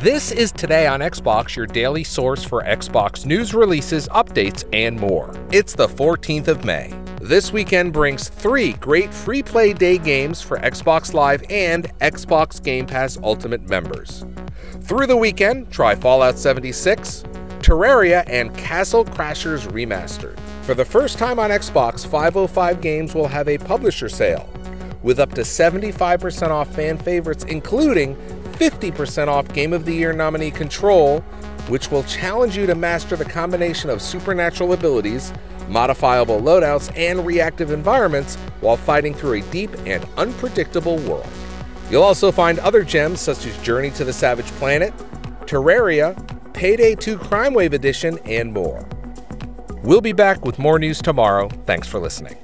This is Today on Xbox, your daily source for Xbox news releases, updates, and more. It's the 14th of May. This weekend brings three great free play day games for Xbox Live and Xbox Game Pass Ultimate members. Through the weekend, try Fallout 76, Terraria, and Castle Crashers Remastered. For the first time on Xbox, 505 Games will have a publisher sale with up to 75% off fan favorites, including 50% off Game of the Year nominee Control, which will challenge you to master the combination of supernatural abilities, modifiable loadouts, and reactive environments while fighting through a deep and unpredictable world. You'll also find other gems such as Journey to the Savage Planet, Terraria, Payday 2 Crime Wave Edition, and more. We'll be back with more news tomorrow. Thanks for listening.